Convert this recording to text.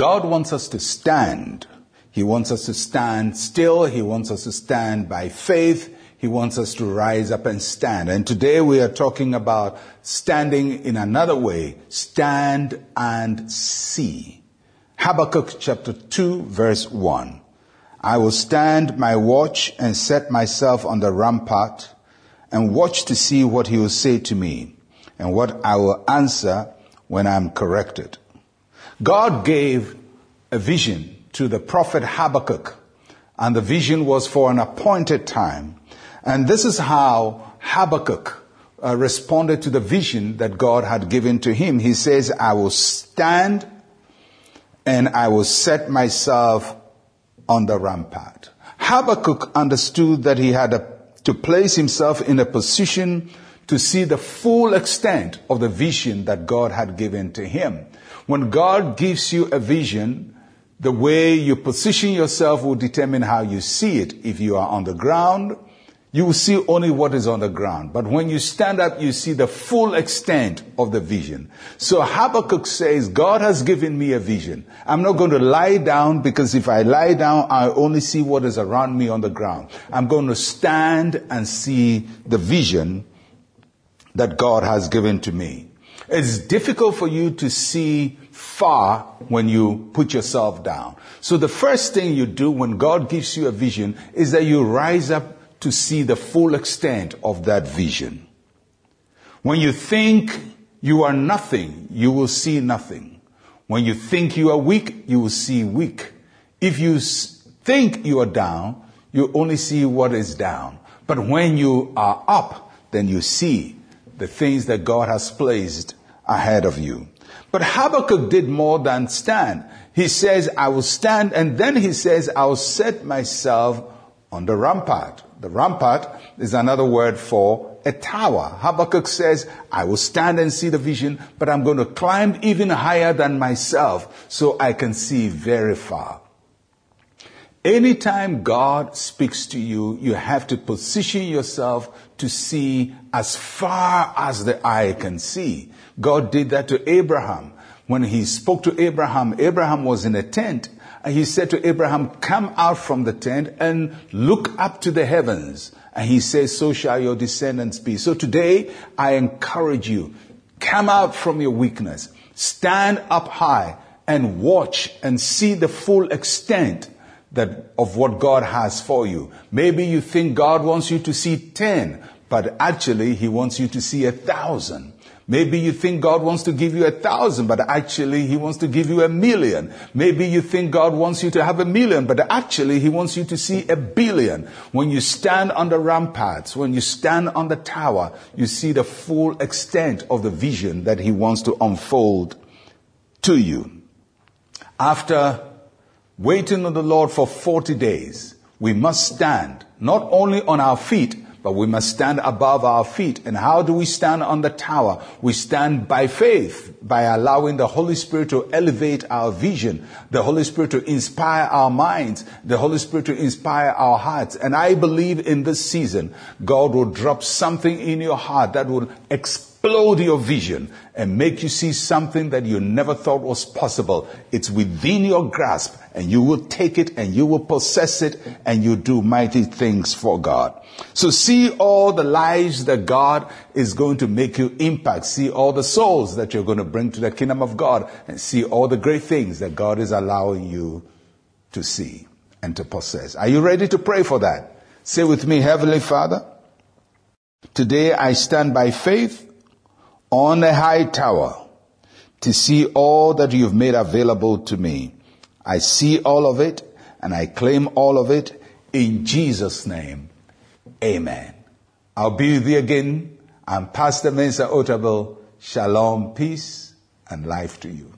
God wants us to stand. He wants us to stand still. He wants us to stand by faith. He wants us to rise up and stand. And today we are talking about standing in another way. Stand and see. Habakkuk chapter 2 verse 1. I will stand my watch and set myself on the rampart and watch to see what he will say to me and what I will answer when I'm corrected. God gave a vision to the prophet Habakkuk and the vision was for an appointed time. And this is how Habakkuk uh, responded to the vision that God had given to him. He says, I will stand and I will set myself on the rampart. Habakkuk understood that he had a, to place himself in a position to see the full extent of the vision that God had given to him. When God gives you a vision, the way you position yourself will determine how you see it. If you are on the ground, you will see only what is on the ground. But when you stand up, you see the full extent of the vision. So Habakkuk says, God has given me a vision. I'm not going to lie down because if I lie down, I only see what is around me on the ground. I'm going to stand and see the vision that God has given to me. It's difficult for you to see far when you put yourself down. So the first thing you do when God gives you a vision is that you rise up to see the full extent of that vision. When you think you are nothing, you will see nothing. When you think you are weak, you will see weak. If you think you are down, you only see what is down. But when you are up, then you see the things that God has placed ahead of you. But Habakkuk did more than stand. He says, I will stand, and then he says, I will set myself on the rampart. The rampart is another word for a tower. Habakkuk says, I will stand and see the vision, but I'm going to climb even higher than myself so I can see very far. Anytime God speaks to you, you have to position yourself to see as far as the eye can see. God did that to Abraham. When he spoke to Abraham, Abraham was in a tent and he said to Abraham, come out from the tent and look up to the heavens. And he says, so shall your descendants be. So today I encourage you, come out from your weakness, stand up high and watch and see the full extent that of what God has for you. Maybe you think God wants you to see 10, but actually he wants you to see a thousand. Maybe you think God wants to give you a thousand, but actually He wants to give you a million. Maybe you think God wants you to have a million, but actually He wants you to see a billion. When you stand on the ramparts, when you stand on the tower, you see the full extent of the vision that He wants to unfold to you. After waiting on the Lord for 40 days, we must stand not only on our feet, but we must stand above our feet. And how do we stand on the tower? We stand by faith, by allowing the Holy Spirit to elevate our vision, the Holy Spirit to inspire our minds, the Holy Spirit to inspire our hearts. And I believe in this season, God will drop something in your heart that will explode your vision and make you see something that you never thought was possible. It's within your grasp and you will take it and you will possess it and you do mighty things for God. So see all the lives that God is going to make you impact. See all the souls that you're going to bring to the kingdom of God and see all the great things that God is allowing you to see and to possess. Are you ready to pray for that? Say with me, Heavenly Father, today I stand by faith on a high tower to see all that you've made available to me. I see all of it and I claim all of it in Jesus' name. Amen. I'll be with you again. I'm Pastor Mensa Otabil. Shalom, peace, and life to you.